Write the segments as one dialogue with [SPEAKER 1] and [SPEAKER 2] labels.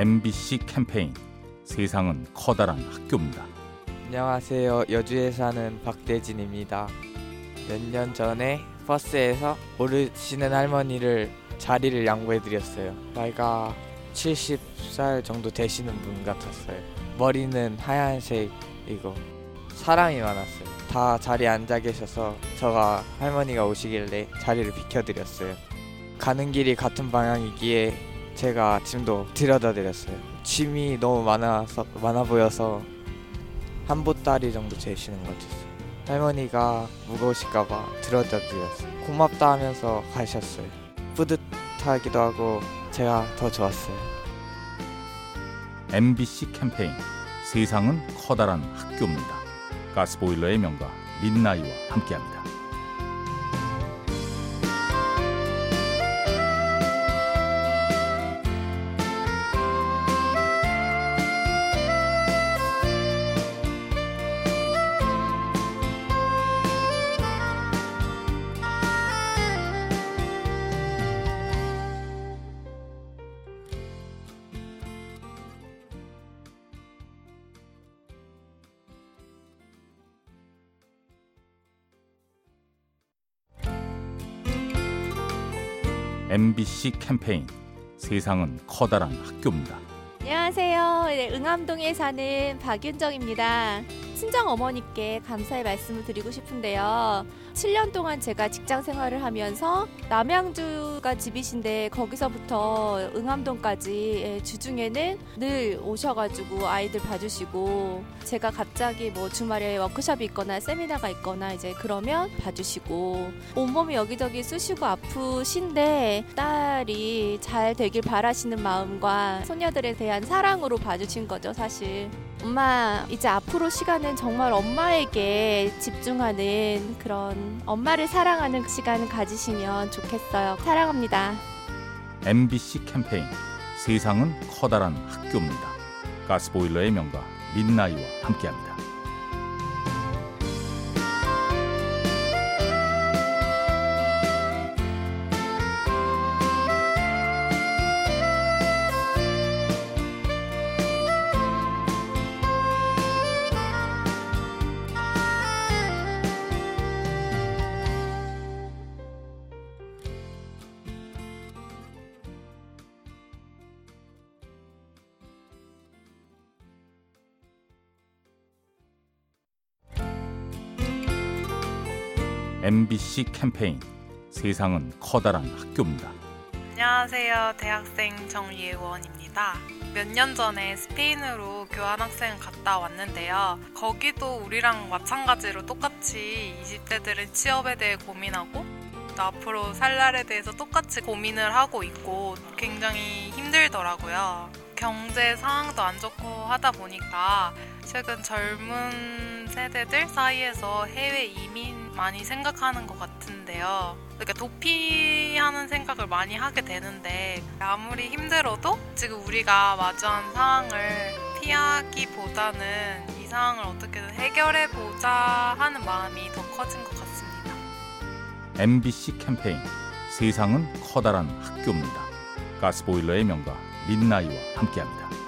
[SPEAKER 1] MBC 캠페인 세상은 커다란 학교입니다.
[SPEAKER 2] 안녕하세요. 여주에 사는 박대진입니다. 몇 년 전에 버스에서 모르시는 할머니를 자리를 양보해드렸어요. 나이가 70살 정도 되시는 분 같았어요. 머리는 하얀색이고 사람이 많았어요. 다 자리에 앉아 계셔서 저가 할머니가 오시길래 자리를 비켜드렸어요. 가는 길이 같은 방향이기에 제가 짐도 들여다 드렸어요. 짐이 너무 많아서 많아 보여서 한 보따리 정도 재시는 것 같았어요. 할머니가 무거우실까봐 들여다 드렸어요. 고맙다 하면서 가셨어요. 뿌듯하기도 하고 제가 더 좋았어요.
[SPEAKER 1] MBC 캠페인 세상은 커다란 학교입니다. 가스보일러의 명가 민나이와 함께합니다. MBC 캠페인 세상은 커다란 학교입니다.
[SPEAKER 3] 안녕하세요. 네, 응암동에 사는 박윤정입니다. 친정 어머니께 감사의 말씀을 드리고 싶은데요. 7년 동안 제가 직장 생활을 하면서 남양주가 집이신데 거기서부터 응암동까지 예, 주중에는 늘 오셔가지고 아이들 봐주시고 제가 갑자기 뭐 주말에 워크숍이 있거나 세미나가 있거나 이제 그러면 봐주시고 온몸이 여기저기 쑤시고 아프신데 딸이 잘 되길 바라시는 마음과 소녀들에 대한 사랑으로 봐주신 거죠 사실. 엄마 이제 앞으로 시간 은 정말 엄마에게 집중하는 그런 엄마를 사랑하는 시간을 가지시면 좋겠어요. 사랑합니다.
[SPEAKER 1] MBC 캠페인 세상은 커다란 학교입니다. 가스보일러의 명가 민나이와 함께합니다. MBC 캠페인 세상은 커다란 학교입니다.
[SPEAKER 4] 안녕하세요. 대학생 정예원입니다. 몇 년 전에 스페인으로 교환학생 갔다 왔는데요. 거기도 우리랑 마찬가지로 똑같이 20대들은 취업에 대해 고민하고 또 앞으로 살 날에 대해서 똑같이 고민을 하고 있고 굉장히 힘들더라고요. 경제 상황도 안 좋고 하다 보니까 최근 젊은 세대들 사이에서 해외 이민 많이 생각하는 것 같은데요. 그러니까 도피하는 생각을 많이 하게 되는데 아무리 힘들어도 지금 우리가 마주한 상황을 피하기보다는 이 상황을 어떻게든 해결해 보자 하는 마음이 더 커진 것 같습니다.
[SPEAKER 1] MBC 캠페인 세상은 커다란 학교입니다. 가스보일러의 명가 민나이와 함께합니다.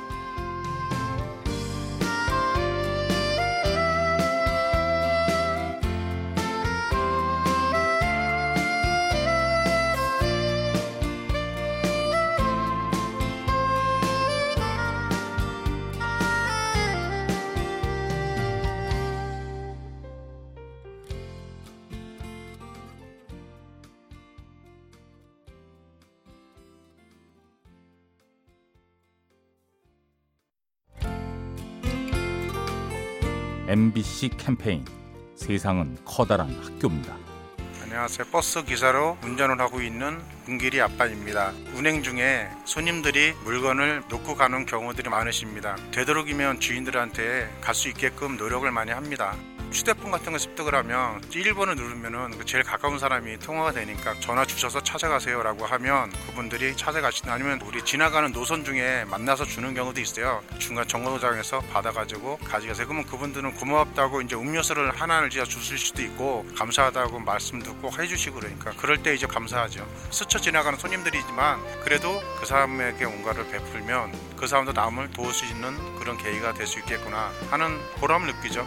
[SPEAKER 1] MBC 캠페인 세상은 커다란 학교입니다.
[SPEAKER 5] 안녕하세요. 버스 기사로 운전을 하고 있는 은길이 아빠입니다. 운행 중에 손님들이 물건을 놓고 가는 경우들이 많으십니다. 되도록이면 주인들한테 갈 수 있게끔 노력을 많이 합니다. 휴대폰 같은 거 습득을 하면 1번을 누르면은 그 제일 가까운 사람이 통화가 되니까 전화 주셔서 찾아가세요라고 하면 그분들이 찾아가시는 아니면 우리 지나가는 노선 중에 만나서 주는 경우도 있어요. 중간 정거장에서 받아가지고 가져가세요. 그러면 그분들은 고맙다고 이제 음료수를 하나를 이제 주실 수도 있고 감사하다고 말씀도 꼭 해주시고 그러니까 그럴 때 이제 감사하죠. 스쳐 지나가는 손님들이지만 그래도 그 사람에게 뭔가를 베풀면 그 사람도 남을 도울 수 있는 그런 계기가 될 수 있겠구나 하는 보람을 느끼죠.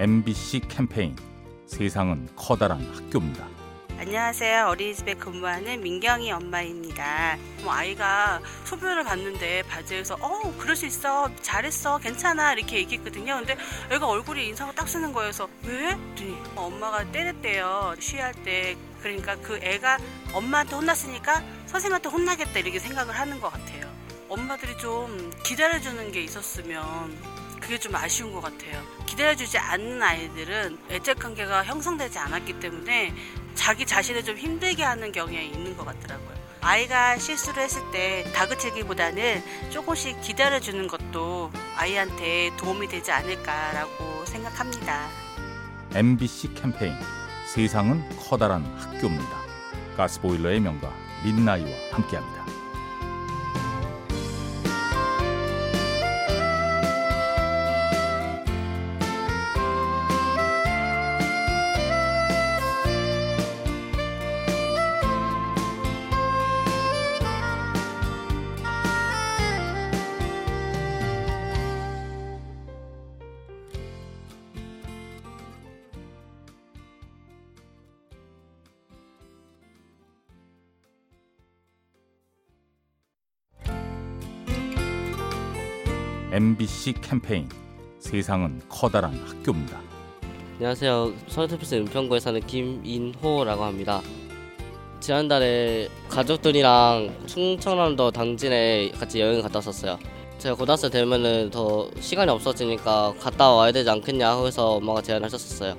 [SPEAKER 1] MBC 캠페인 세상은 커다란 학교입니다.
[SPEAKER 6] 안녕하세요. 어린이집에 근무하는 민경이 엄마입니다. 뭐 아이가 소변을 봤는데 바지에서 어 그럴 수 있어 잘했어 괜찮아 이렇게 얘기했거든요. 근데 애가 얼굴이 인상을 딱 쓰는 거여서 왜? 그랬더니 엄마가 때렸대요. 쉬할 때 그러니까 그 애가 엄마한테 혼났으니까 선생님한테 혼나겠다 이렇게 생각을 하는 것 같아요. 엄마들이 좀 기다려주는 게 있었으면 그게 좀 아쉬운 것 같아요. 기다려주지 않는 아이들은 애착 관계가 형성되지 않았기 때문에 자기 자신을 좀 힘들게 하는 경향이 있는 것 같더라고요. 아이가 실수를 했을 때 다그치기보다는 조금씩 기다려주는 것도 아이한테 도움이 되지 않을까라고 생각합니다.
[SPEAKER 1] MBC 캠페인 세상은 커다란 학교입니다. 가스보일러의 명가 민나이와 함께합니다. MBC 캠페인 세상은 커다란 학교입니다.
[SPEAKER 7] 안녕하세요. 서울특별시 은평구에 사는 김인호라고 합니다. 지난달에 가족들이랑 충청남도 당진에 같이 여행 갔다 왔었어요. 제가 고등학생 되면은 더 시간이 없어지니까 갔다 와야 되지 않겠냐 해서 엄마가 제안하셨었어요.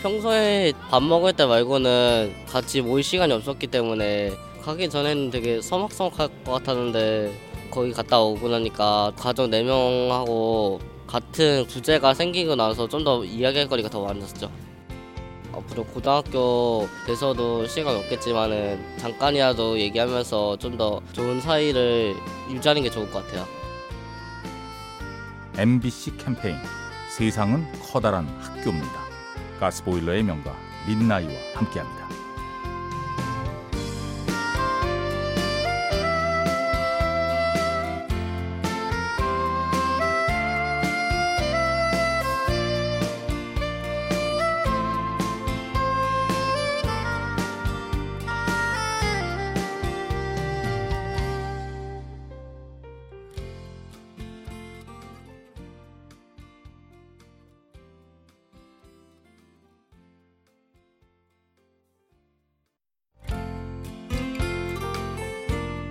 [SPEAKER 7] 평소에 밥 먹을 때 말고는 같이 모일 시간이 없었기 때문에 가기 전에는 되게 서먹서먹할 것 같았는데 거기 갔다 오고 나니까 가족 4명하고 같은 주제가 생기고 나서 좀 더 이야기할 거리가 더 많았죠. 앞으로 고등학교 돼서도 시간 없겠지만은 잠깐이라도 얘기하면서 좀 더 좋은 사이를 유지하는 게 좋을 것 같아요.
[SPEAKER 1] MBC 캠페인 세상은 커다란 학교입니다. 가스보일러의 명가 민나이와 함께합니다.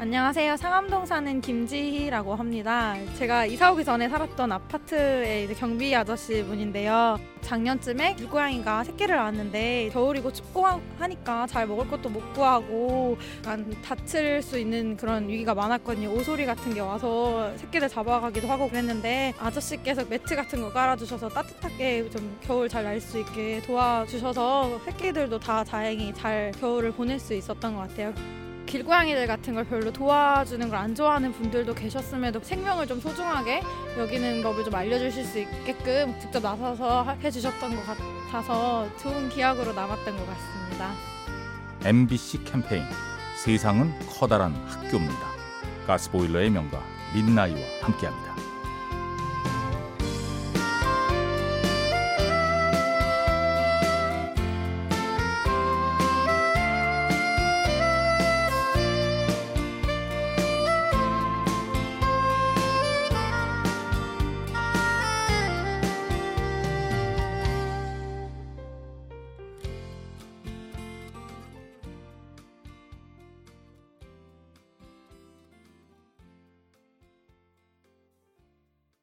[SPEAKER 8] 안녕하세요. 상암동 사는 김지희라고 합니다. 제가 이사 오기 전에 살았던 아파트의 경비 아저씨 분인데요. 작년쯤에 물고양이가 새끼를 낳았는데 겨울이고 춥고 하니까 잘 먹을 것도 못 구하고 약간 다칠 수 있는 그런 위기가 많았거든요. 오소리 같은 게 와서 새끼를 잡아가기도 하고 그랬는데 아저씨께서 매트 같은 거 깔아주셔서 따뜻하게 좀 겨울 잘 날 수 있게 도와주셔서 새끼들도 다 다행히 잘 겨울을 보낼 수 있었던 것 같아요. 길고양이들 같은 걸 별로 도와주는 걸 안 좋아하는 분들도 계셨음에도 생명을 좀 소중하게 여기는 법을 좀 알려주실 수 있게끔 직접 나서서 해주셨던 것 같아서 좋은 기억으로 남았던 것 같습니다.
[SPEAKER 1] MBC 캠페인 세상은 커다란 학교입니다. 가스보일러의 명가 민나이와 함께합니다.